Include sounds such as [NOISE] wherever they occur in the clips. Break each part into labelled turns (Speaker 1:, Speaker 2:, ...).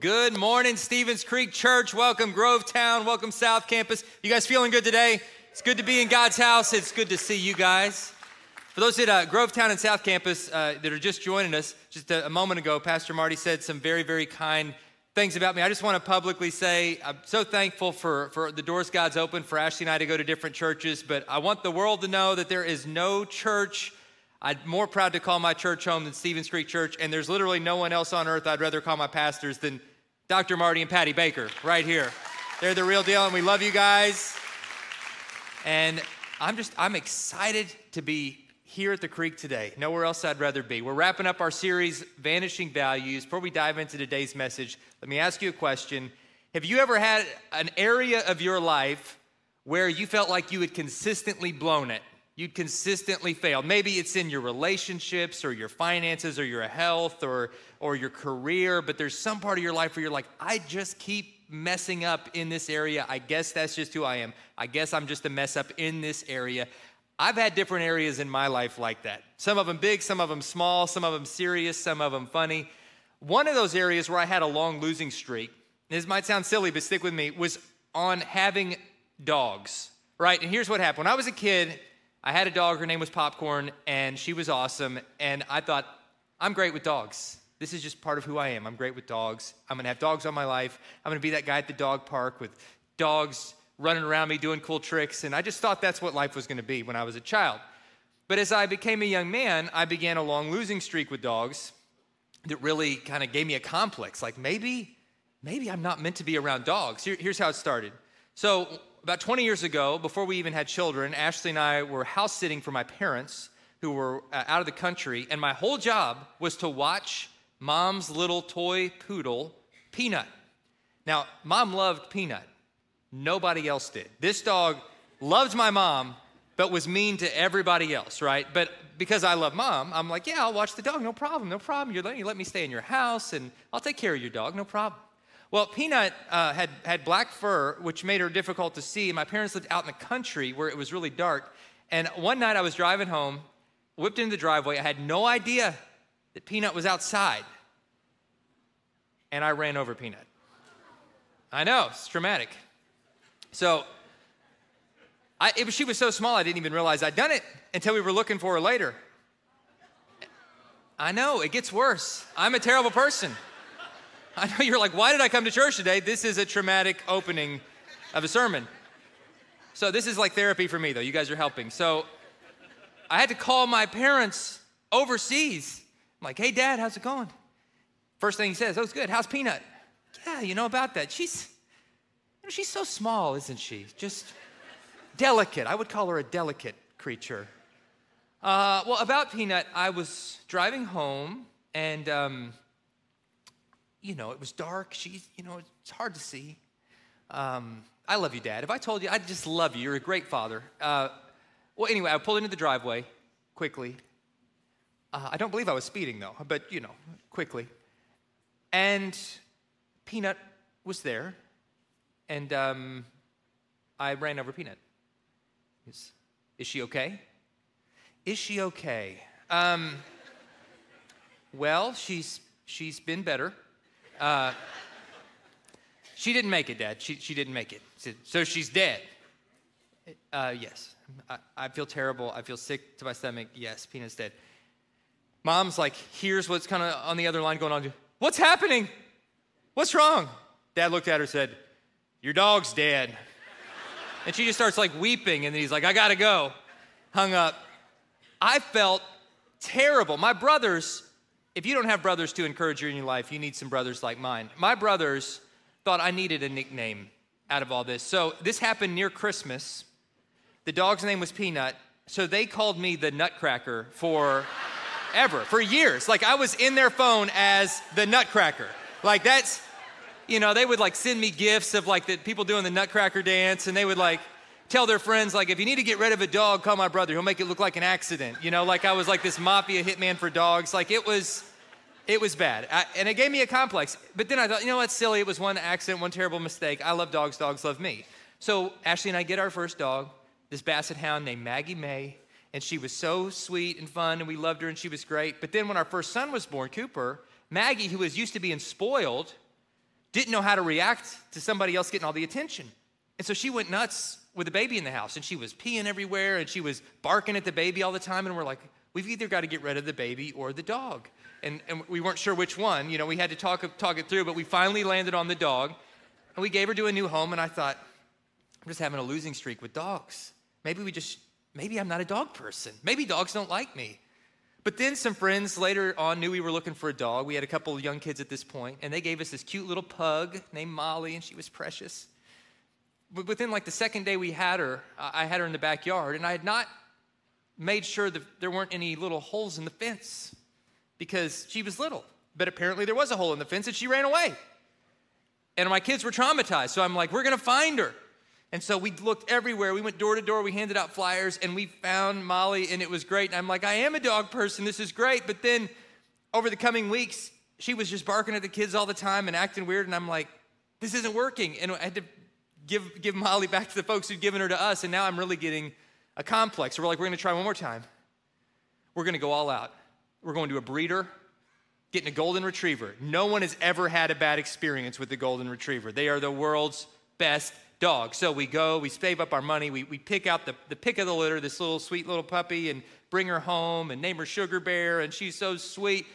Speaker 1: Good morning, Stevens Creek Church. Welcome, Grovetown. Welcome, South Campus. You guys feeling good today? It's good to be in God's house. It's good to see you guys. For those at uh, Grovetown and South Campus uh, that are just joining us, just a, a moment ago, Pastor Marty said some very, very kind things about me. I just want to publicly say I'm so thankful for, for the doors God's opened for Ashley and I to go to different churches, but I want the world to know that there is no church I'm more proud to call my church home than Stevens Creek Church, and there's literally no one else on earth I'd rather call my pastors than Dr. Marty and Patty Baker right here. They're the real deal, and we love you guys. And I'm just, I'm excited to be here at the creek today. Nowhere else I'd rather be. We're wrapping up our series, Vanishing Values. Before we dive into today's message, let me ask you a question. Have you ever had an area of your life where you felt like you had consistently blown it? You'd consistently failed. Maybe it's in your relationships or your finances or your health or, or your career, but there's some part of your life where you're like, I just keep messing up in this area. I guess that's just who I am. I guess I'm just a mess up in this area. I've had different areas in my life like that. Some of them big, some of them small, some of them serious, some of them funny. One of those areas where I had a long losing streak, this might sound silly, but stick with me, was on having dogs, right? And here's what happened. When I was a kid, I had a dog, her name was Popcorn, and she was awesome. And I thought, I'm great with dogs. This is just part of who I am. I'm great with dogs. I'm gonna have dogs all my life. I'm gonna be that guy at the dog park with dogs running around me doing cool tricks. And I just thought that's what life was gonna be when I was a child. But as I became a young man, I began a long losing streak with dogs that really kind of gave me a complex. Like maybe, maybe I'm not meant to be around dogs. Here, here's how it started. So about 20 years ago, before we even had children, Ashley and I were house sitting for my parents who were uh, out of the country, and my whole job was to watch mom's little toy poodle, Peanut. Now, mom loved Peanut. Nobody else did. This dog loved my mom, but was mean to everybody else, right? But because I love mom, I'm like, yeah, I'll watch the dog, no problem, no problem. You're letting you let me stay in your house, and I'll take care of your dog, no problem. Well, Peanut uh, had, had black fur, which made her difficult to see. My parents lived out in the country where it was really dark. And one night I was driving home, whipped into the driveway. I had no idea that Peanut was outside. And I ran over Peanut. I know, it's traumatic. So I, it, she was so small, I didn't even realize I'd done it until we were looking for her later. I know, it gets worse. I'm a terrible person. I know you're like, why did I come to church today? This is a traumatic opening of a sermon. So this is like therapy for me, though. You guys are helping. So I had to call my parents overseas. I'm like, hey, dad, how's it going? First thing he says, oh, it's good. How's Peanut? Yeah, you know about that. She's, you know, she's so small, isn't she? Just delicate. I would call her a delicate creature. Uh, well, about Peanut, I was driving home and um, you know, it was dark. She's, you know, it's hard to see. Um, I love you, Dad. If I told you, I just love you. You're a great father. Uh, well, anyway, I pulled into the driveway quickly. Uh, I don't believe I was speeding, though, but, you know, quickly. And Peanut was there, and um, I ran over Peanut. Is, is she okay? Is she okay? Um, well, she's, she's been better. Uh, she didn't make it, Dad. She, she didn't make it. So she's dead. Uh, yes. I, I feel terrible. I feel sick to my stomach. Yes, Peanut's dead. Mom's like, here's what's kind of on the other line going on. What's happening? What's wrong? Dad looked at her and said, Your dog's dead. and she just starts like weeping, and then he's like, I gotta go. Hung up. I felt terrible. My brothers if you don't have brothers to encourage you in your life, you need some brothers like mine. My brothers thought I needed a nickname out of all this. So this happened near Christmas. The dog's name was Peanut. So they called me the Nutcracker for ever, for years. Like I was in their phone as the Nutcracker. Like that's, you know, they would like send me gifts of like the people doing the Nutcracker dance, and they would like, tell their friends, like, if you need to get rid of a dog, call my brother. He'll make it look like an accident. You know, like I was like this mafia hitman for dogs. Like it was, it was bad. I, and it gave me a complex. But then I thought, you know what, silly. It was one accident, one terrible mistake. I love dogs, dogs love me. So Ashley and I get our first dog, this basset hound named Maggie May. And she was so sweet and fun, and we loved her, and she was great. But then when our first son was born, Cooper, Maggie, who was used to being spoiled, didn't know how to react to somebody else getting all the attention. And so she went nuts with a baby in the house and she was peeing everywhere and she was barking at the baby all the time. And we're like, we've either got to get rid of the baby or the dog. And, and we weren't sure which one. You know, we had to talk, talk it through, but we finally landed on the dog. And we gave her to a new home. And I thought, I'm just having a losing streak with dogs. Maybe we just, maybe I'm not a dog person. Maybe dogs don't like me. But then some friends later on knew we were looking for a dog. We had a couple of young kids at this point, and they gave us this cute little pug named Molly, and she was precious. Within like the second day we had her, I had her in the backyard, and I had not made sure that there weren't any little holes in the fence because she was little. But apparently there was a hole in the fence, and she ran away. And my kids were traumatized, so I'm like, we're gonna find her. And so we looked everywhere. We went door to door. We handed out flyers and we found Molly and it was great. And I'm like, I am a dog person. This is great. But then over the coming weeks, she was just barking at the kids all the time and acting weird. And I'm like, this isn't working. And I had to give, give Molly back to the folks who'd given her to us. And now I'm really getting a complex. So we're like, we're going to try one more time. We're going to go all out. We're going to a breeder, getting a golden retriever. No one has ever had a bad experience with the golden retriever. They are the world's best dog. So we go, we save up our money, we, we pick out the, the pick of the litter, this little sweet little puppy, and bring her home and name her Sugar Bear, and she's so sweet.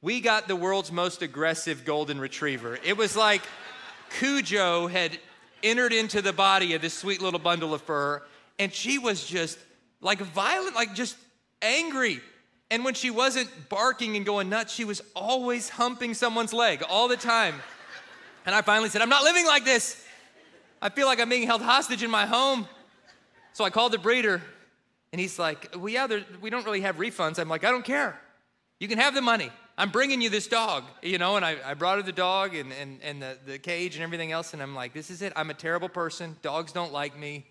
Speaker 1: We got the world's most aggressive golden retriever. It was like Cujo had entered into the body of this sweet little bundle of fur, and she was just like violent, like just angry. And when she wasn't barking and going nuts, she was always humping someone's leg all the time. And I finally said, I'm not living like this. I feel like I'm being held hostage in my home. So I called the breeder, and he's like, Well, yeah, we don't really have refunds. I'm like, I don't care. You can have the money. I'm bringing you this dog, you know, and I, I brought her the dog and, and, and the, the cage and everything else, and I'm like, this is it. I'm a terrible person. Dogs don't like me.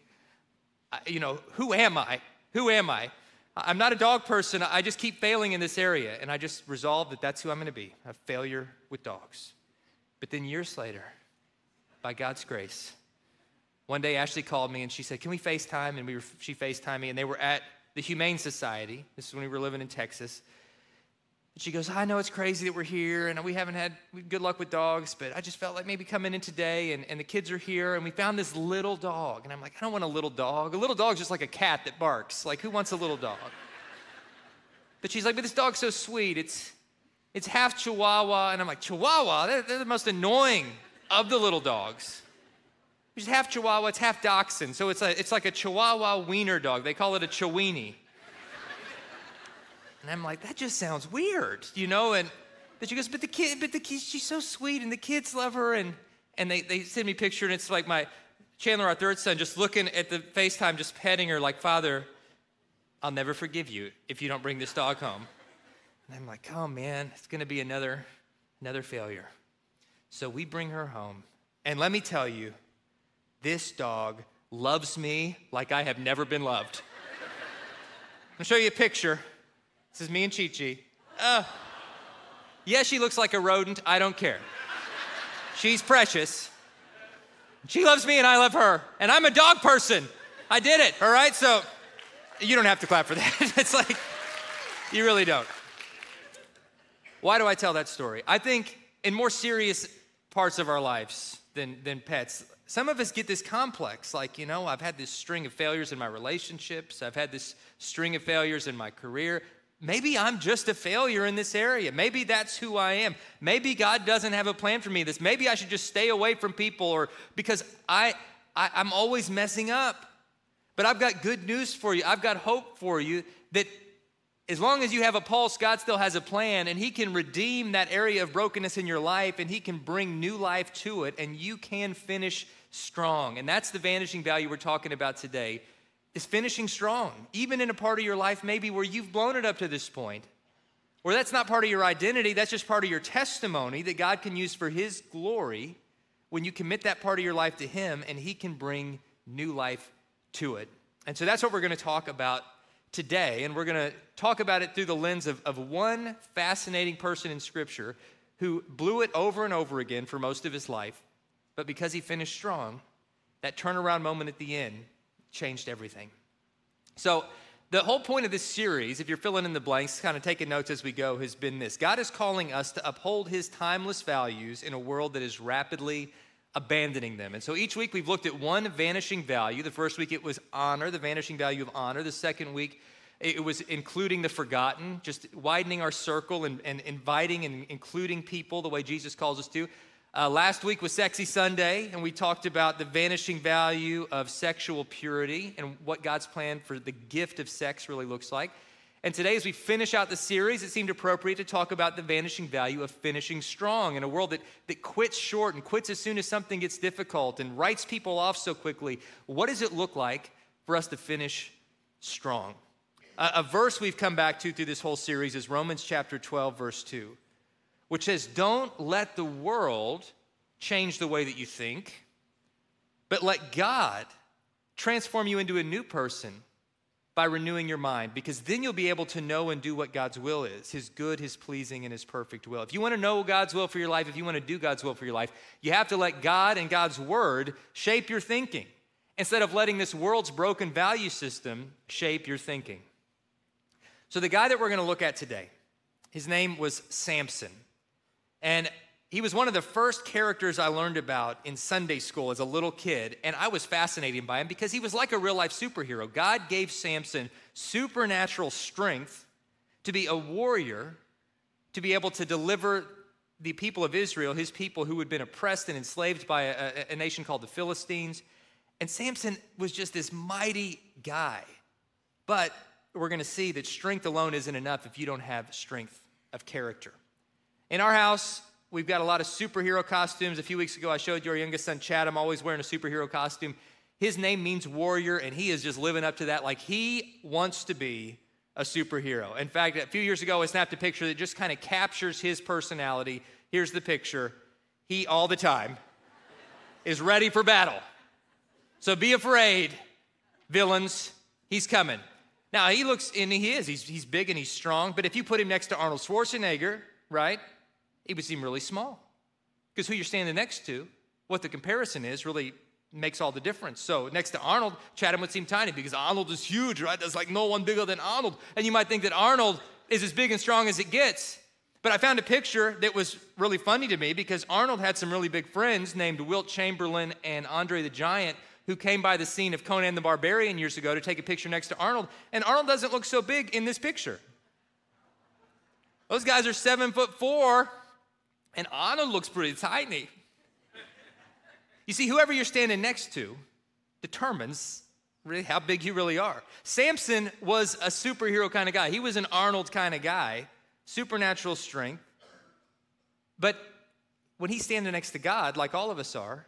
Speaker 1: I, you know, who am I? Who am I? I'm not a dog person. I just keep failing in this area, and I just resolved that that's who I'm going to be a failure with dogs. But then years later, by God's grace, one day, Ashley called me and she said, Can we FaceTime? And we were, she FaceTimed me, and they were at the Humane Society. This is when we were living in Texas. And she goes, I know it's crazy that we're here and we haven't had good luck with dogs, but I just felt like maybe coming in today and, and the kids are here and we found this little dog. And I'm like, I don't want a little dog. A little dog's just like a cat that barks. Like, who wants a little dog? [LAUGHS] But she's like, but this dog's so sweet. It's, it's half Chihuahua. And I'm like, Chihuahua? They're, they're the most annoying of the little dogs. It's half Chihuahua, it's half Dachshund. So it's, a, it's like a Chihuahua wiener dog. They call it a Chiweenie. And I'm like, that just sounds weird, you know? And but she goes, but the kid, but the kid, she's so sweet, and the kids love her. And and they, they send me a picture, and it's like my Chandler, our third son, just looking at the FaceTime, just petting her, like, Father, I'll never forgive you if you don't bring this dog home. And I'm like, oh man, it's gonna be another another failure. So we bring her home. And let me tell you, this dog loves me like I have never been loved. I'll show you a picture. This is me and Chi Chi. Uh, yeah, she looks like a rodent. I don't care. She's precious. She loves me and I love her. And I'm a dog person. I did it, all right? So you don't have to clap for that. [LAUGHS] it's like, you really don't. Why do I tell that story? I think in more serious parts of our lives than, than pets, some of us get this complex, like, you know, I've had this string of failures in my relationships, I've had this string of failures in my career. Maybe I'm just a failure in this area. Maybe that's who I am. Maybe God doesn't have a plan for me. This maybe I should just stay away from people or because I, I I'm always messing up. But I've got good news for you. I've got hope for you that as long as you have a pulse, God still has a plan, and He can redeem that area of brokenness in your life, and He can bring new life to it, and you can finish strong. And that's the vanishing value we're talking about today, is finishing strong, even in a part of your life maybe where you've blown it up to this point, where that's not part of your identity, that's just part of your testimony that God can use for His glory when you commit that part of your life to Him, and He can bring new life to it. And so that's what we're going to talk about today. And we're going to talk about it through the lens of, of one fascinating person in Scripture who blew it over and over again for most of his life. But because he finished strong, that turnaround moment at the end changed everything. So, the whole point of this series, if you're filling in the blanks, kind of taking notes as we go, has been this God is calling us to uphold his timeless values in a world that is rapidly abandoning them. And so each week we've looked at one vanishing value. The first week it was honor, the vanishing value of honor. The second week it was including the forgotten, just widening our circle and, and inviting and including people the way Jesus calls us to. Uh, last week was Sexy Sunday, and we talked about the vanishing value of sexual purity and what God's plan for the gift of sex really looks like. And today, as we finish out the series, it seemed appropriate to talk about the vanishing value of finishing strong in a world that, that quits short and quits as soon as something gets difficult and writes people off so quickly. What does it look like for us to finish strong? A, a verse we've come back to through this whole series is Romans chapter 12, verse 2 which says, Don't let the world change the way that you think, but let God transform you into a new person by renewing your mind, because then you'll be able to know and do what God's will is His good, His pleasing, and His perfect will. If you want to know God's will for your life, if you want to do God's will for your life, you have to let God and God's word shape your thinking instead of letting this world's broken value system shape your thinking. So, the guy that we're going to look at today, his name was Samson. And he was one of the first characters I learned about in Sunday school as a little kid, and I was fascinated by him because he was like a real life superhero. God gave Samson supernatural strength to be a warrior, to be able to deliver the people of Israel, his people who had been oppressed and enslaved by a, a, nation called the Philistines. And Samson was just this mighty guy. But we're going to see that strength alone isn't enough if you don't have strength of character. In our house, we've got a lot of superhero costumes. A few weeks ago, I showed your youngest son, Chad. I'm always wearing a superhero costume. His name means warrior, and he is just living up to that. Like he wants to be a superhero. In fact, a few years ago, I snapped a picture that just kind of captures his personality. Here's the picture. He, all the time, is ready for battle. So be afraid, villains. He's coming. Now, he looks, and he is, he's, he's big and he's strong, but if you put him next to Arnold Schwarzenegger, right, it would seem really small. Because who you're standing next to, what the comparison is, really makes all the difference. So next to Arnold, Chatham would seem tiny because Arnold is huge, right? There's like no one bigger than Arnold. And you might think that Arnold is as big and strong as it gets. But I found a picture that was really funny to me because Arnold had some really big friends named Wilt Chamberlain and Andre the Giant who came by the scene of Conan the Barbarian years ago to take a picture next to Arnold. And Arnold doesn't look so big in this picture. Those guys are seven foot four and Arnold looks pretty tiny. You see, whoever you're standing next to determines really how big you really are. Samson was a superhero kind of guy. He was an Arnold kind of guy, supernatural strength. But when he's standing next to God, like all of us are,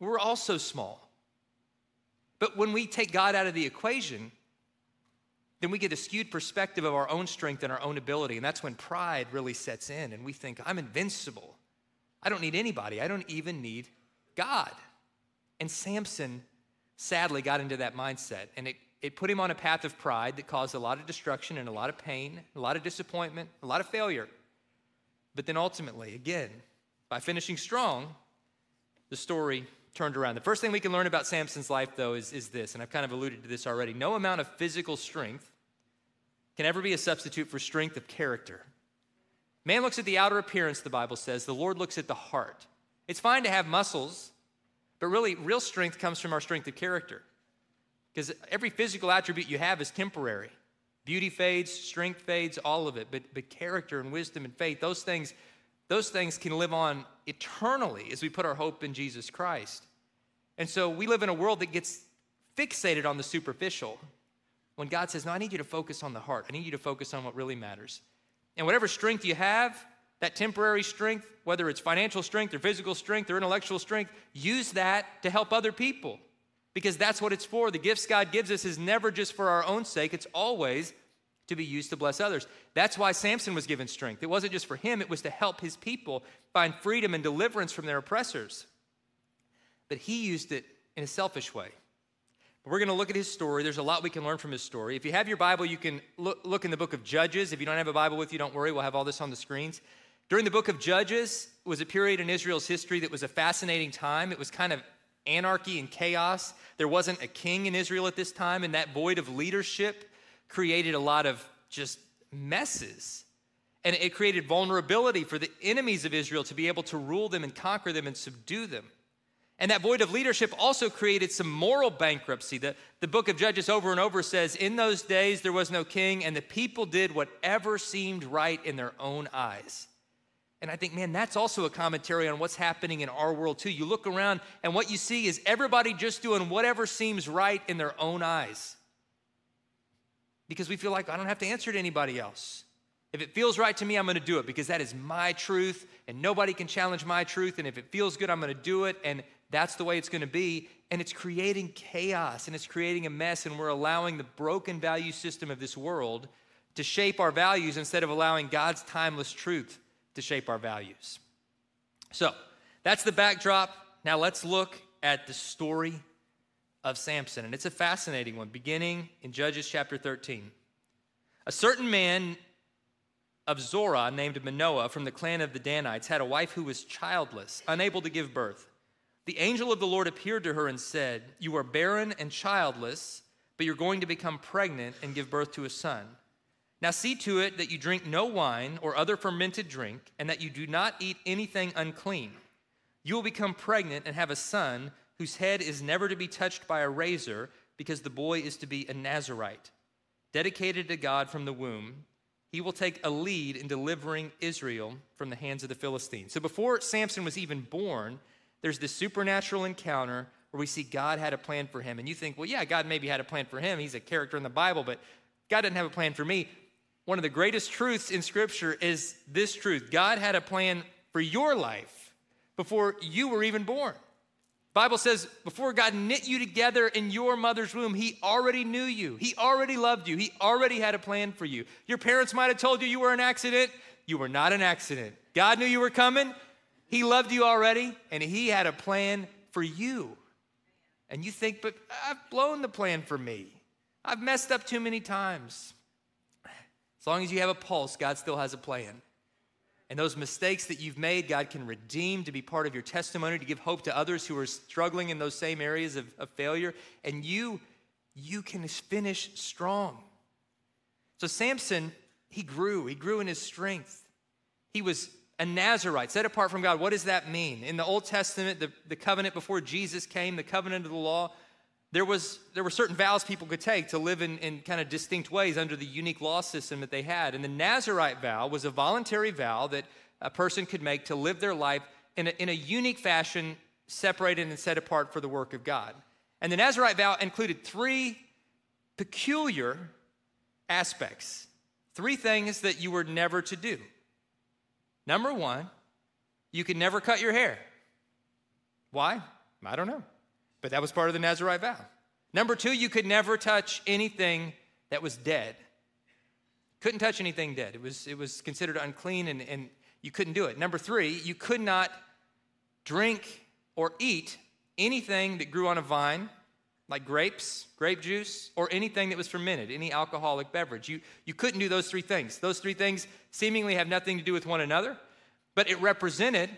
Speaker 1: we're also small. But when we take God out of the equation, then we get a skewed perspective of our own strength and our own ability. And that's when pride really sets in and we think, I'm invincible. I don't need anybody. I don't even need God. And Samson sadly got into that mindset. And it, it put him on a path of pride that caused a lot of destruction and a lot of pain, a lot of disappointment, a lot of failure. But then ultimately, again, by finishing strong, the story turned around. The first thing we can learn about Samson's life, though, is, is this, and I've kind of alluded to this already. No amount of physical strength can ever be a substitute for strength of character. Man looks at the outer appearance, the Bible says. The Lord looks at the heart. It's fine to have muscles, but really, real strength comes from our strength of character. Because every physical attribute you have is temporary. Beauty fades, strength fades, all of it. But, but character and wisdom and faith, those things, those things can live on eternally as we put our hope in Jesus Christ. And so we live in a world that gets fixated on the superficial when God says, No, I need you to focus on the heart. I need you to focus on what really matters. And whatever strength you have, that temporary strength, whether it's financial strength or physical strength or intellectual strength, use that to help other people because that's what it's for. The gifts God gives us is never just for our own sake, it's always to be used to bless others. That's why Samson was given strength. It wasn't just for him, it was to help his people find freedom and deliverance from their oppressors. But he used it in a selfish way. We're going to look at his story. There's a lot we can learn from his story. If you have your Bible, you can look, look in the book of Judges. If you don't have a Bible with you, don't worry. We'll have all this on the screens. During the book of Judges was a period in Israel's history that was a fascinating time. It was kind of anarchy and chaos. There wasn't a king in Israel at this time, and that void of leadership created a lot of just messes. And it created vulnerability for the enemies of Israel to be able to rule them and conquer them and subdue them. And that void of leadership also created some moral bankruptcy. The, the book of Judges over and over says, In those days there was no king, and the people did whatever seemed right in their own eyes. And I think, man, that's also a commentary on what's happening in our world too. You look around, and what you see is everybody just doing whatever seems right in their own eyes. Because we feel like I don't have to answer to anybody else. If it feels right to me, I'm going to do it because that is my truth and nobody can challenge my truth. And if it feels good, I'm going to do it. And that's the way it's going to be. And it's creating chaos and it's creating a mess. And we're allowing the broken value system of this world to shape our values instead of allowing God's timeless truth to shape our values. So that's the backdrop. Now let's look at the story of Samson. And it's a fascinating one, beginning in Judges chapter 13. A certain man of Zorah named Manoah from the clan of the Danites had a wife who was childless, unable to give birth. The angel of the Lord appeared to her and said, You are barren and childless, but you're going to become pregnant and give birth to a son. Now see to it that you drink no wine or other fermented drink, and that you do not eat anything unclean. You will become pregnant and have a son whose head is never to be touched by a razor, because the boy is to be a Nazarite, dedicated to God from the womb he will take a lead in delivering Israel from the hands of the Philistines. So before Samson was even born, there's this supernatural encounter where we see God had a plan for him. And you think, well, yeah, God maybe had a plan for him. He's a character in the Bible, but God didn't have a plan for me. One of the greatest truths in Scripture is this truth God had a plan for your life before you were even born. Bible says before God knit you together in your mother's womb, he already knew you. He already loved you. He already had a plan for you. Your parents might have told you you were an accident. You were not an accident. God knew you were coming. He loved you already and he had a plan for you. And you think, but I've blown the plan for me. I've messed up too many times. As long as you have a pulse, God still has a plan. And those mistakes that you've made, God can redeem to be part of your testimony, to give hope to others who are struggling in those same areas of, of failure. And you, you can finish strong. So Samson, he grew. He grew in his strength. He was a Nazarite, set apart from God. What does that mean? In the Old Testament, the, the covenant before Jesus came, the covenant of the law, there, was, there were certain vows people could take to live in, in kind of distinct ways under the unique law system that they had. And the Nazarite vow was a voluntary vow that a person could make to live their life in a, in a unique fashion, separated and set apart for the work of God. And the Nazarite vow included three peculiar aspects, three things that you were never to do. Number one, you could never cut your hair. Why? I don't know. But that was part of the Nazarite vow. Number two, you could never touch anything that was dead. Couldn't touch anything dead. It was, it was considered unclean and, and you couldn't do it. Number three, you could not drink or eat anything that grew on a vine, like grapes, grape juice, or anything that was fermented, any alcoholic beverage. You, you couldn't do those three things. Those three things seemingly have nothing to do with one another, but it represented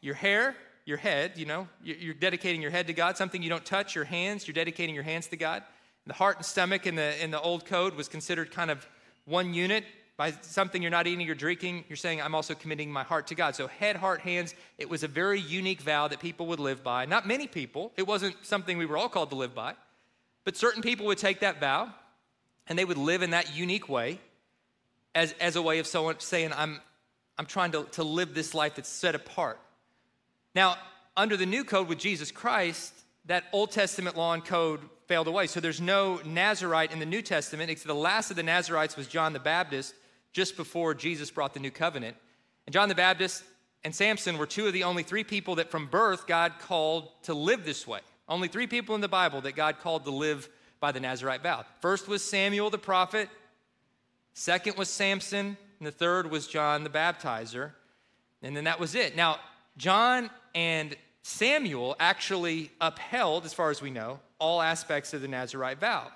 Speaker 1: your hair, your head, you know, you're dedicating your head to God, something you don't touch, your hands, you're dedicating your hands to God. The heart and stomach in the, in the old code was considered kind of one unit. By something you're not eating or drinking, you're saying, I'm also committing my heart to God. So, head, heart, hands, it was a very unique vow that people would live by. Not many people, it wasn't something we were all called to live by, but certain people would take that vow and they would live in that unique way as, as a way of someone saying, I'm, I'm trying to, to live this life that's set apart. Now, under the new code with Jesus Christ, that Old Testament law and code failed away. So there's no Nazarite in the New Testament. The last of the Nazarites was John the Baptist, just before Jesus brought the new covenant. And John the Baptist and Samson were two of the only three people that from birth God called to live this way. Only three people in the Bible that God called to live by the Nazarite vow. First was Samuel the prophet, second was Samson, and the third was John the baptizer. And then that was it. Now, John and Samuel actually upheld, as far as we know, all aspects of the Nazarite vow.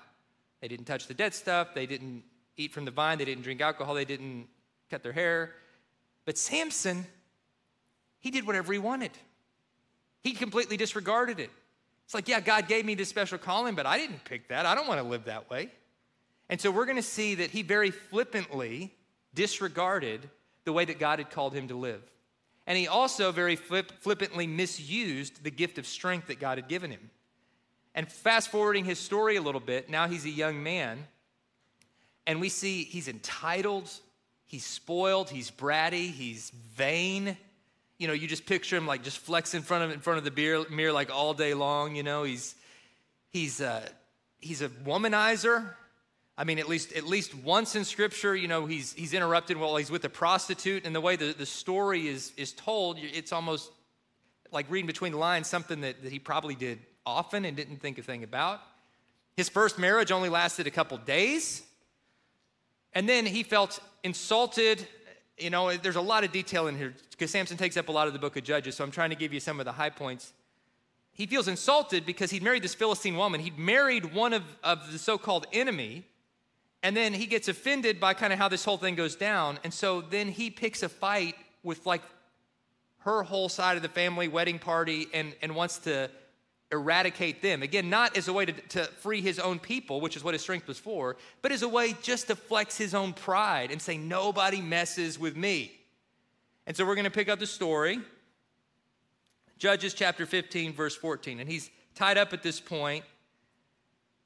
Speaker 1: They didn't touch the dead stuff, they didn't eat from the vine, they didn't drink alcohol, they didn't cut their hair. But Samson, he did whatever he wanted. He completely disregarded it. It's like, yeah, God gave me this special calling, but I didn't pick that. I don't want to live that way. And so we're going to see that he very flippantly disregarded the way that God had called him to live. And he also very flip, flippantly misused the gift of strength that God had given him. And fast forwarding his story a little bit, now he's a young man, and we see he's entitled, he's spoiled, he's bratty, he's vain. You know, you just picture him like just flex in front of in front of the beer, mirror like all day long. You know, he's he's uh, he's a womanizer. I mean, at least at least once in Scripture, you know, he's he's interrupted while he's with a prostitute, and the way the, the story is is told, it's almost like reading between the lines, something that, that he probably did often and didn't think a thing about. His first marriage only lasted a couple days, and then he felt insulted. You know, there's a lot of detail in here because Samson takes up a lot of the book of Judges, so I'm trying to give you some of the high points he feels insulted because he'd married this Philistine woman. He'd married one of, of the so called enemy, and then he gets offended by kind of how this whole thing goes down. And so then he picks a fight with like her whole side of the family wedding party and, and wants to eradicate them. Again, not as a way to, to free his own people, which is what his strength was for, but as a way just to flex his own pride and say, nobody messes with me. And so we're going to pick up the story. Judges chapter 15, verse 14. And he's tied up at this point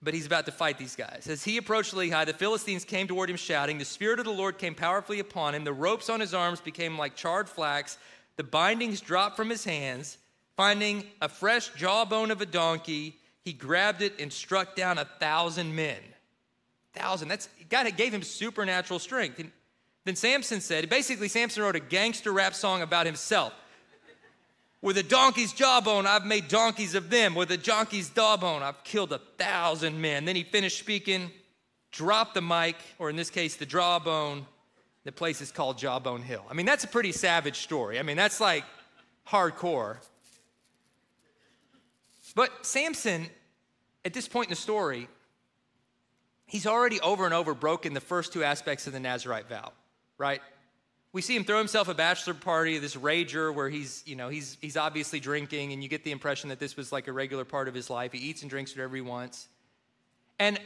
Speaker 1: but he's about to fight these guys. As he approached Lehi, the Philistines came toward him shouting. The Spirit of the Lord came powerfully upon him. The ropes on his arms became like charred flax. The bindings dropped from his hands. Finding a fresh jawbone of a donkey, he grabbed it and struck down a thousand men. A Thousand. That's God gave him supernatural strength. And then Samson said, basically, Samson wrote a gangster rap song about himself. With a donkey's jawbone, I've made donkeys of them. With a donkey's jawbone, I've killed a thousand men. Then he finished speaking, dropped the mic, or in this case, the jawbone. The place is called Jawbone Hill. I mean, that's a pretty savage story. I mean, that's like hardcore. But Samson, at this point in the story, he's already over and over broken the first two aspects of the Nazarite vow, right? we see him throw himself a bachelor party, this rager where he's, you know, he's, he's obviously drinking, and you get the impression that this was like a regular part of his life. He eats and drinks whatever he wants. And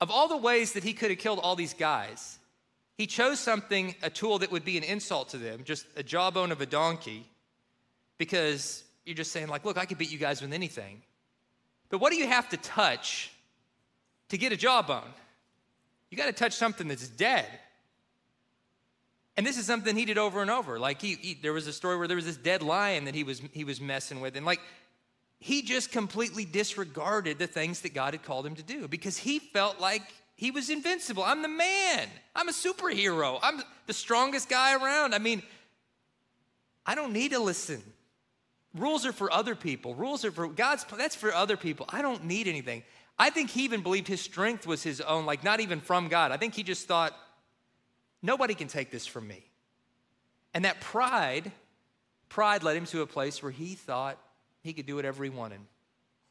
Speaker 1: of all the ways that he could have killed all these guys, he chose something, a tool that would be an insult to them, just a jawbone of a donkey, because you're just saying, like, look, I could beat you guys with anything. But what do you have to touch to get a jawbone? You got to touch something that's dead. And this is something he did over and over. Like he, he, there was a story where there was this dead lion that he was he was messing with, and like he just completely disregarded the things that God had called him to do because he felt like he was invincible. I'm the man. I'm a superhero. I'm the strongest guy around. I mean, I don't need to listen. Rules are for other people. Rules are for God's that's for other people. I don't need anything. I think he even believed his strength was his own, like not even from God. I think he just thought Nobody can take this from me. And that pride, pride led him to a place where he thought he could do whatever he wanted.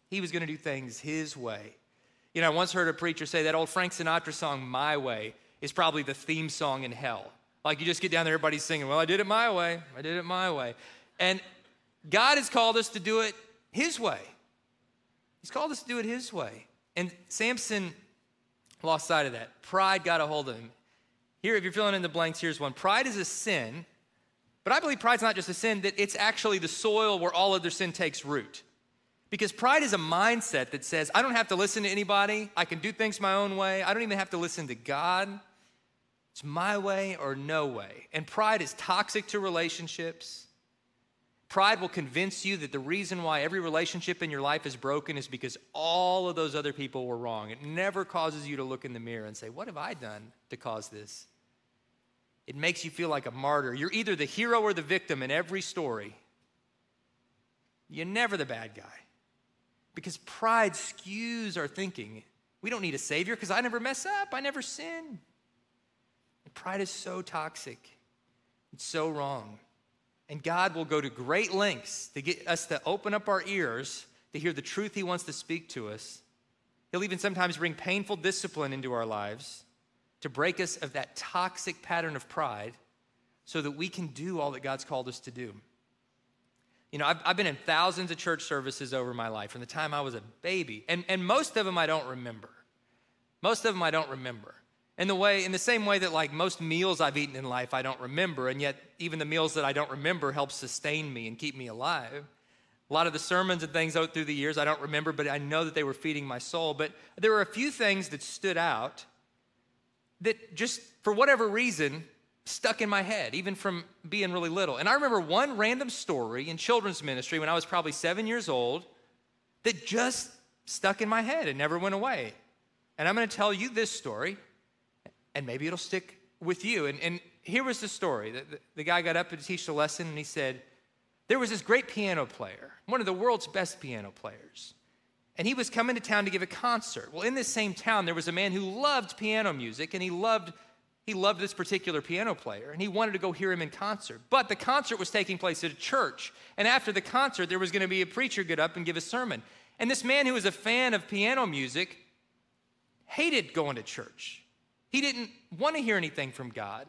Speaker 1: He was going to do things his way. You know, I once heard a preacher say that old Frank Sinatra song, My Way, is probably the theme song in hell. Like you just get down there, everybody's singing, Well, I did it my way. I did it my way. And God has called us to do it his way. He's called us to do it his way. And Samson lost sight of that. Pride got a hold of him. Here, if you're filling in the blanks, here's one. Pride is a sin, but I believe pride's not just a sin, that it's actually the soil where all other sin takes root. Because pride is a mindset that says, I don't have to listen to anybody. I can do things my own way. I don't even have to listen to God. It's my way or no way. And pride is toxic to relationships. Pride will convince you that the reason why every relationship in your life is broken is because all of those other people were wrong. It never causes you to look in the mirror and say, What have I done to cause this? it makes you feel like a martyr. You're either the hero or the victim in every story. You're never the bad guy. Because pride skews our thinking. We don't need a savior because I never mess up, I never sin. And pride is so toxic, it's so wrong. And God will go to great lengths to get us to open up our ears to hear the truth He wants to speak to us. He'll even sometimes bring painful discipline into our lives to break us of that toxic pattern of pride so that we can do all that God's called us to do. You know, I've, I've, been in thousands of church services over my life from the time I was a baby, and, and most of them I don't remember. Most of them I don't remember. In the way, in the same way that like most meals I've eaten in life I don't remember, and yet even the meals that I don't remember help sustain me and keep me alive. A lot of the sermons and things out through the years I don't remember, but I know that they were feeding my soul. But there were a few things that stood out that just for whatever reason stuck in my head, even from being really little. And I remember one random story in children's ministry when I was probably seven years old that just stuck in my head and never went away. And I'm going to tell you this story, and maybe it'll stick with you. And, and here was the story the, the, the guy got up to teach the lesson, and he said, There was this great piano player, one of the world's best piano players. And he was coming to town to give a concert. Well, in this same town, there was a man who loved piano music, and he loved he loved this particular piano player and he wanted to go hear him in concert. But the concert was taking place at a church. And after the concert, there was going to be a preacher get up and give a sermon. And this man who was a fan of piano music hated going to church. He didn't want to hear anything from God.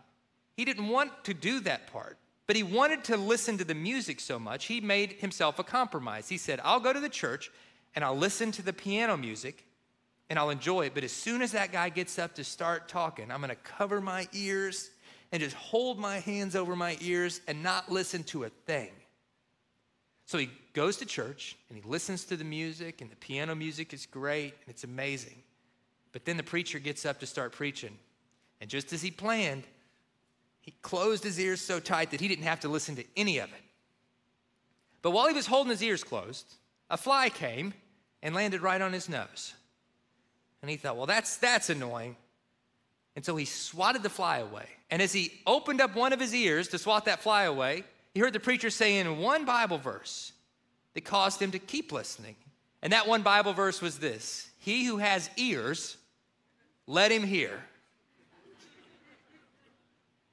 Speaker 1: He didn't want to do that part. But he wanted to listen to the music so much, he made himself a compromise. He said, I'll go to the church and I'll listen to the piano music and I'll enjoy it. But as soon as that guy gets up to start talking, I'm going to cover my ears and just hold my hands over my ears and not listen to a thing. So he goes to church and he listens to the music, and the piano music is great and it's amazing. But then the preacher gets up to start preaching. And just as he planned, he closed his ears so tight that he didn't have to listen to any of it. But while he was holding his ears closed, a fly came and landed right on his nose. And he thought, well, that's, that's annoying. And so he swatted the fly away. And as he opened up one of his ears to swat that fly away, he heard the preacher say in one Bible verse that caused him to keep listening. And that one Bible verse was this He who has ears, let him hear.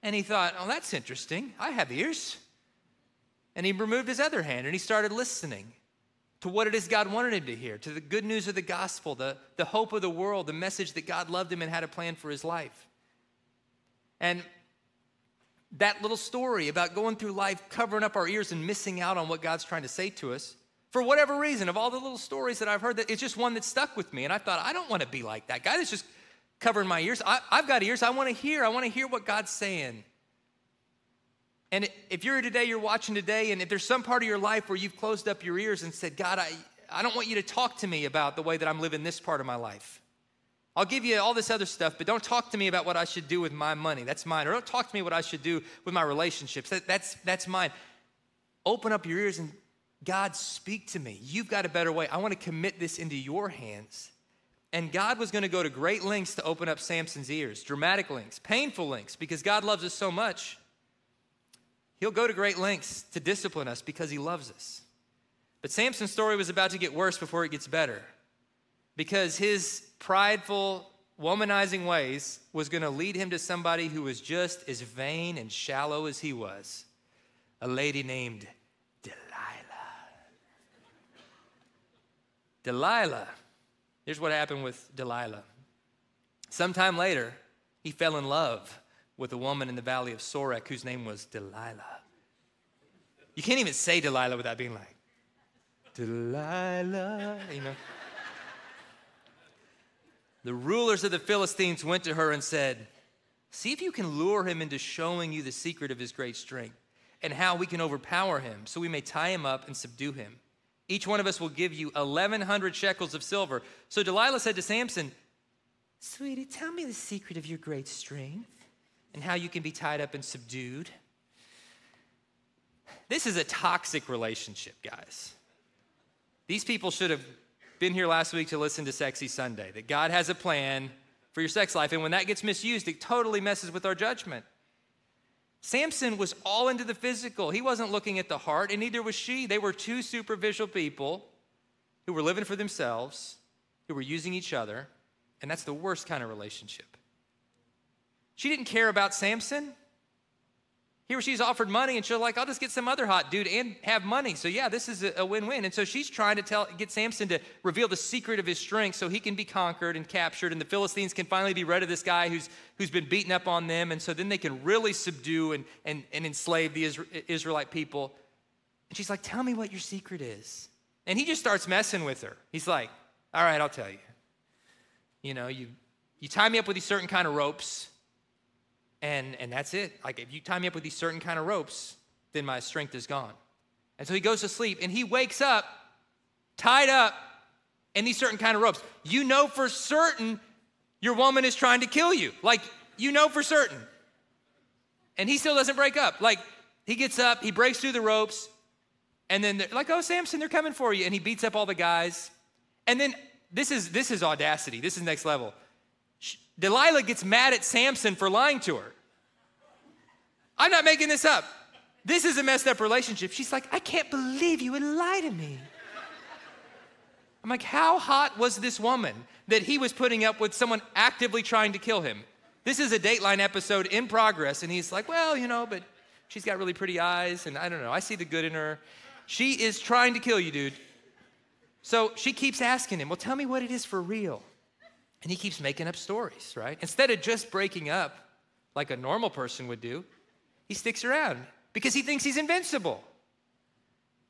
Speaker 1: And he thought, oh, that's interesting. I have ears. And he removed his other hand and he started listening to what it is God wanted him to hear, to the good news of the gospel, the, the hope of the world, the message that God loved him and had a plan for his life. And that little story about going through life, covering up our ears and missing out on what God's trying to say to us, for whatever reason, of all the little stories that I've heard, that it's just one that stuck with me. And I thought, I don't want to be like that guy that's just covering my ears. I, I've got ears. I want to hear. I want to hear what God's saying. And if you're here today, you're watching today, and if there's some part of your life where you've closed up your ears and said, God, I, I don't want you to talk to me about the way that I'm living this part of my life. I'll give you all this other stuff, but don't talk to me about what I should do with my money. That's mine. Or don't talk to me what I should do with my relationships. That, that's, that's mine. Open up your ears and God, speak to me. You've got a better way. I want to commit this into your hands. And God was going to go to great lengths to open up Samson's ears, dramatic lengths, painful lengths, because God loves us so much He'll go to great lengths to discipline us because he loves us. But Samson's story was about to get worse before it gets better because his prideful, womanizing ways was going to lead him to somebody who was just as vain and shallow as he was a lady named Delilah. Delilah. Here's what happened with Delilah. Sometime later, he fell in love with a woman in the valley of Sorek whose name was Delilah. You can't even say Delilah without being like, Delilah, you know. the rulers of the Philistines went to her and said, See if you can lure him into showing you the secret of his great strength and how we can overpower him so we may tie him up and subdue him. Each one of us will give you 1,100 shekels of silver. So Delilah said to Samson, Sweetie, tell me the secret of your great strength and how you can be tied up and subdued. This is a toxic relationship, guys. These people should have been here last week to listen to Sexy Sunday, that God has a plan for your sex life. And when that gets misused, it totally messes with our judgment. Samson was all into the physical. He wasn't looking at the heart, and neither was she. They were two superficial people who were living for themselves, who were using each other, and that's the worst kind of relationship. She didn't care about Samson. He or she's offered money and she's like, I'll just get some other hot dude and have money. So yeah, this is a win-win. And so she's trying to tell get Samson to reveal the secret of his strength so he can be conquered and captured. And the Philistines can finally be rid of this guy who's who's been beaten up on them. And so then they can really subdue and and, and enslave the Israelite people. And she's like, Tell me what your secret is. And he just starts messing with her. He's like, All right, I'll tell you. You know, you you tie me up with these certain kind of ropes and, and that's it. Like, if you tie me up with these certain kind of ropes, then my strength is gone. And so he goes to sleep and he wakes up tied up in these certain kind of ropes. You know for certain your woman is trying to kill you. Like, you know for certain. And he still doesn't break up. Like, he gets up, he breaks through the ropes, and then they're like, oh, Samson, they're coming for you. And he beats up all the guys. And then this is this is audacity. This is next level. Delilah gets mad at Samson for lying to her. I'm not making this up. This is a messed up relationship. She's like, I can't believe you would lie to me. I'm like, how hot was this woman that he was putting up with someone actively trying to kill him? This is a Dateline episode in progress, and he's like, well, you know, but she's got really pretty eyes, and I don't know, I see the good in her. She is trying to kill you, dude. So she keeps asking him, well, tell me what it is for real. And he keeps making up stories, right? Instead of just breaking up like a normal person would do, he sticks around because he thinks he's invincible.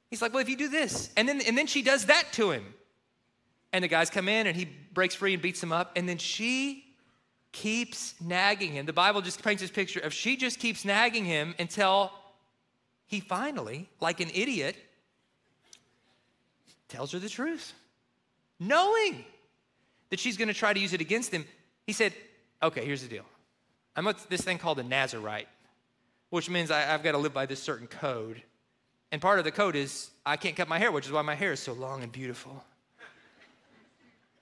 Speaker 1: He's like, well, if you do this, and then and then she does that to him. And the guys come in and he breaks free and beats them up. And then she keeps nagging him. The Bible just paints this picture of she just keeps nagging him until he finally, like an idiot, tells her the truth. Knowing that she's going to try to use it against him, he said, Okay, here's the deal. I'm this thing called a Nazarite which means I, have got to live by this certain code. And part of the code is I can't cut my hair, which is why my hair is so long and beautiful.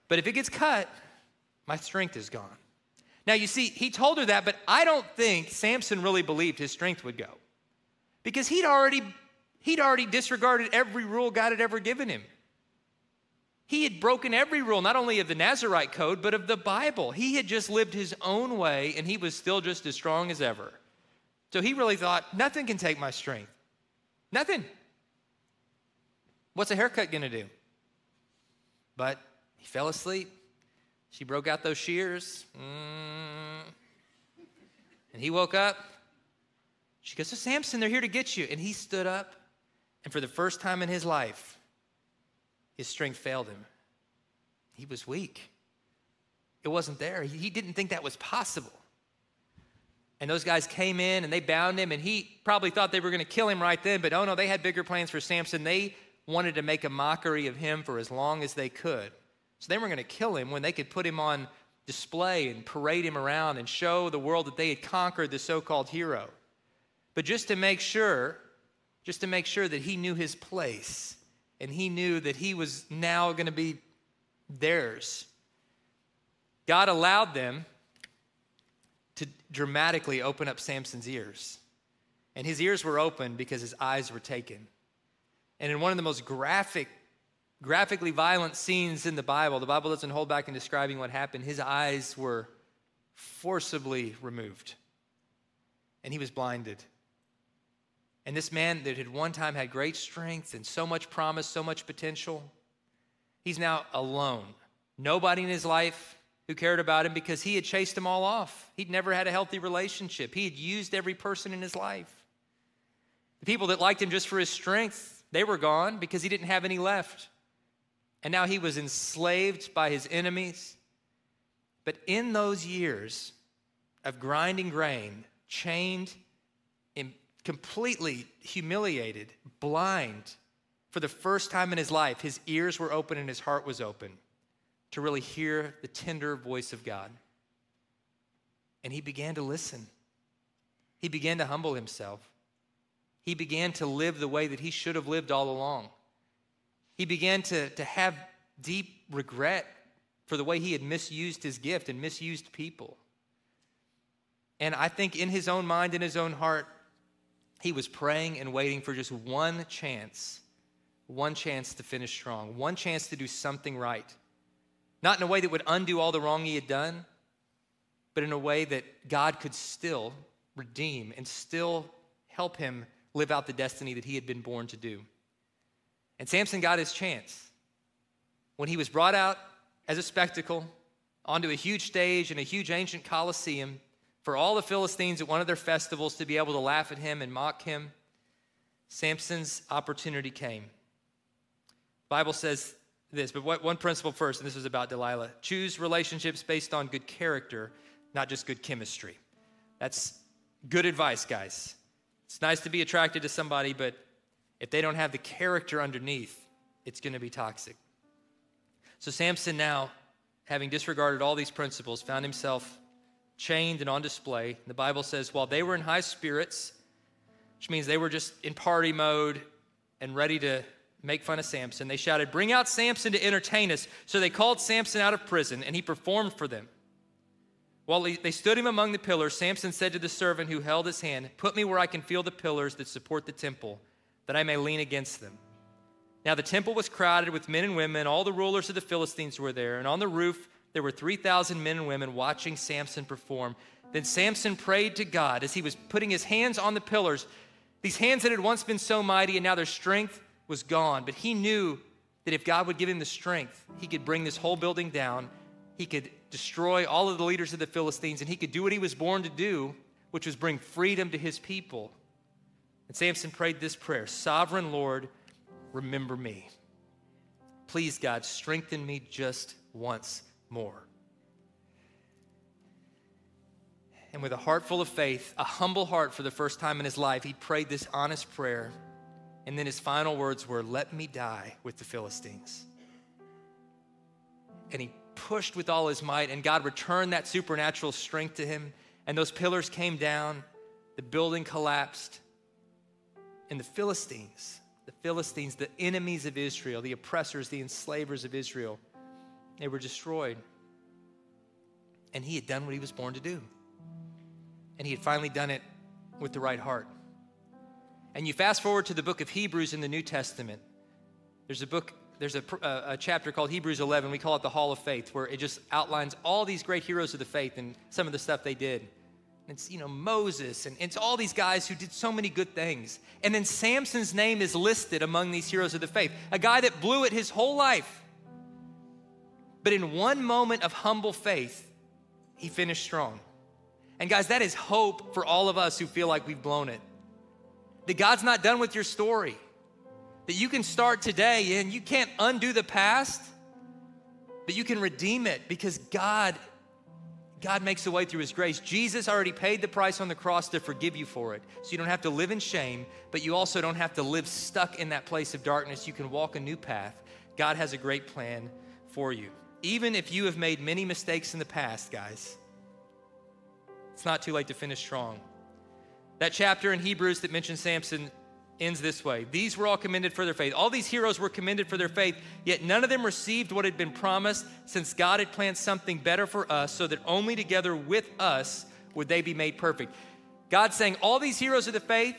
Speaker 1: But if it gets cut, my strength is gone. Now, you see, he told her that, but I don't think Samson really believed his strength would go because he'd already, he'd already disregarded every rule God had ever given him. He had broken every rule, not only of the Nazarite code, but of the Bible. He had just lived his own way, and he was still just as strong as ever. So he really thought, nothing can take my strength. Nothing. What's a haircut gonna do? But he fell asleep. She broke out those shears. Mm. And he woke up. She goes, So, Samson, they're here to get you. And he stood up. And for the first time in his life, his strength failed him. He was weak. It wasn't there. He didn't think that was possible. And those guys came in and they bound him, and he probably thought they were going to kill him right then, but oh no, they had bigger plans for Samson. They wanted to make a mockery of him for as long as they could. So they weren't going to kill him when they could put him on display and parade him around and show the world that they had conquered the so called hero. But just to make sure, just to make sure that he knew his place and he knew that he was now going to be theirs, God allowed them to dramatically open up Samson's ears. And his ears were open because his eyes were taken. And in one of the most graphic, graphically violent scenes in the Bible, the Bible doesn't hold back in describing what happened. His eyes were forcibly removed, and he was blinded. And this man that had one time had great strength and so much promise, so much potential, he's now alone. Nobody in his life who cared about him because he had chased them all off. He'd never had a healthy relationship. He had used every person in his life. The people that liked him just for his strength, they were gone because he didn't have any left. And now he was enslaved by his enemies. But in those years of grinding grain, chained, completely humiliated, blind, for the first time in his life, his ears were open and his heart was open to really hear the tender voice of God. And he began to listen. He began to humble himself. He began to live the way that he should have lived all along. He began to, to have deep regret for the way he had misused his gift and misused people. And I think in his own mind, in his own heart, he was praying and waiting for just one chance, one chance to finish strong, one chance to do something right. Not in a way that would undo all the wrong he had done, but in a way that God could still redeem and still help him live out the destiny that he had been born to do. And Samson got his chance. When he was brought out as a spectacle onto a huge stage in a huge ancient coliseum for all the Philistines at one of their festivals to be able to laugh at him and mock him, Samson's opportunity came. The Bible says this, but what, one principle first, and this is about Delilah choose relationships based on good character, not just good chemistry. That's good advice, guys. It's nice to be attracted to somebody, but if they don't have the character underneath, it's going to be toxic. So Samson now, having disregarded all these principles, found himself chained and on display. The Bible says while they were in high spirits, which means they were just in party mode and ready to make fun of Samson. They shouted, Bring out Samson to entertain us. So they called Samson out of prison, and he performed for them. While they stood him among the pillars, Samson said to the servant who held his hand, Put me where I can feel the pillars that support the temple, that I may lean against them. Now the temple was crowded with men and women. All the rulers of the Philistines were there. And on the roof, there were 3,000 men and women watching Samson perform. Then Samson prayed to God as he was putting his hands on the pillars. These hands that had once been so mighty, and now their strength was gone. But he knew that if God would give him the strength, he could bring this whole building down. He could destroy all of the leaders of the Philistines, and he could do what he was born to do, which was bring freedom to his people. And Samson prayed this prayer Sovereign Lord, remember me. Please, God, strengthen me just once more. And with a heart full of faith, a humble heart for the first time in his life, he prayed this honest prayer. And then his final words were, Let me die with the Philistines. And he pushed with all his might, and God returned that supernatural strength to him. And those pillars came down, the building collapsed, and the Philistines, the Philistines, the enemies of Israel, the oppressors, the enslavers of Israel, they were destroyed. And he had done what he was born to do. And he had finally done it with the right heart. And you fast forward to the book of Hebrews in the New Testament. There's a book, there's a, uh, a, chapter called Hebrews 11. We call it the Hall of Faith, where it just outlines all these great heroes of the faith and some of the stuff they did. And it's, you know, Moses and it's all these guys who did so many good things. And then Samson's name is listed among these heroes of the faith, a guy that blew it his whole life. But in one moment of humble faith, he finished strong. And guys, that is hope for all of us who feel like we've blown it that God's not done with your story, that you can start today and you can't undo the past, but you can redeem it because God God makes a way through his grace. Jesus already paid the price on the cross to forgive you for it. So you don't have to live in shame, but you also don't have to live stuck in that place of darkness. You can walk a new path. God has a great plan for you. Even if you have made many mistakes in the past, guys, it's not too late to finish strong. That chapter in Hebrews that mentions Samson ends this way These were all commended for their faith. All these heroes were commended for their faith, yet none of them received what had been promised, since God had planned something better for us, so that only together with us would they be made perfect. God's saying, All these heroes of the faith,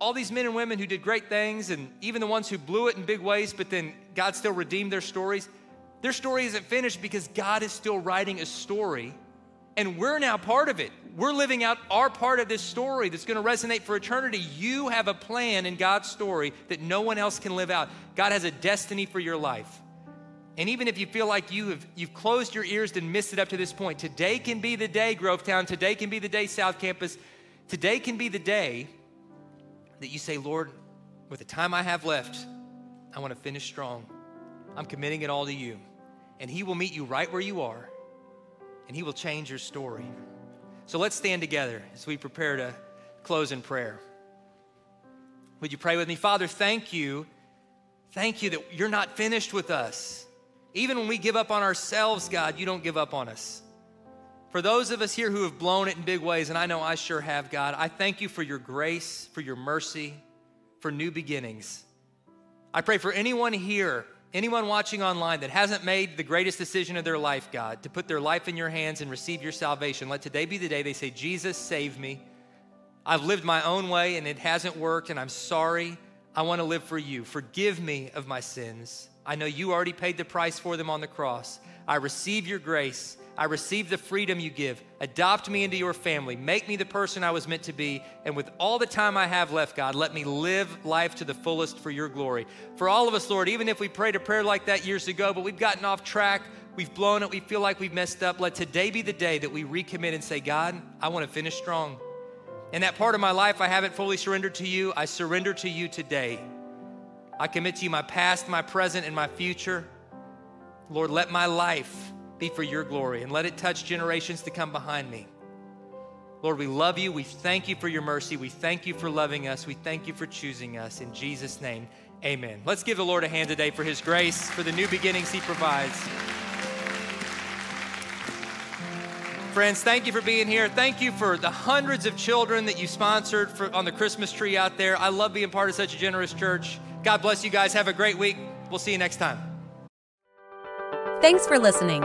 Speaker 1: all these men and women who did great things, and even the ones who blew it in big ways, but then God still redeemed their stories, their story isn't finished because God is still writing a story and we're now part of it. We're living out our part of this story that's going to resonate for eternity. You have a plan in God's story that no one else can live out. God has a destiny for your life. And even if you feel like you have you've closed your ears and missed it up to this point, today can be the day, Grovetown. Today can be the day, South Campus. Today can be the day that you say, Lord, with the time I have left, I want to finish strong. I'm committing it all to you. And He will meet you right where you are and He will change your story. So let's stand together as we prepare to close in prayer. Would you pray with me? Father, thank you. Thank you that you're not finished with us. Even when we give up on ourselves, God, you don't give up on us. For those of us here who have blown it in big ways, and I know I sure have, God, I thank you for your grace, for your mercy, for new beginnings. I pray for anyone here anyone watching online that hasn't made the greatest decision of their life, God, to put their life in your hands and receive your salvation, let today be the day they say, Jesus, save me. I've lived my own way and it hasn't worked, and I'm sorry. I want to live for you. Forgive me of my sins. I know you already paid the price for them on the cross. I receive your grace. I receive the freedom you give. Adopt me into your family. Make me the person I was meant to be. And with all the time I have left, God, let me live life to the fullest for your glory. For all of us, Lord, even if we prayed a prayer like that years ago, but we've gotten off track, we've blown it, we feel like we've messed up, let today be the day that we recommit and say, God, I want to finish strong. In that part of my life I haven't fully surrendered to you, I surrender to you today. I commit to you my past, my present, and my future. Lord, let my life be for your glory and let it touch generations to come behind me. Lord, we love you. We thank you for your mercy. We thank you for loving us. We thank you for choosing us. In Jesus' name, amen. Let's give the Lord a hand today for his grace, for the new beginnings he provides. Friends, thank you for being here. Thank you for the hundreds of children that you sponsored for, on the Christmas tree out there. I love being part of such a generous church. God bless you guys. Have a great week. We'll see you next time.
Speaker 2: Thanks for listening.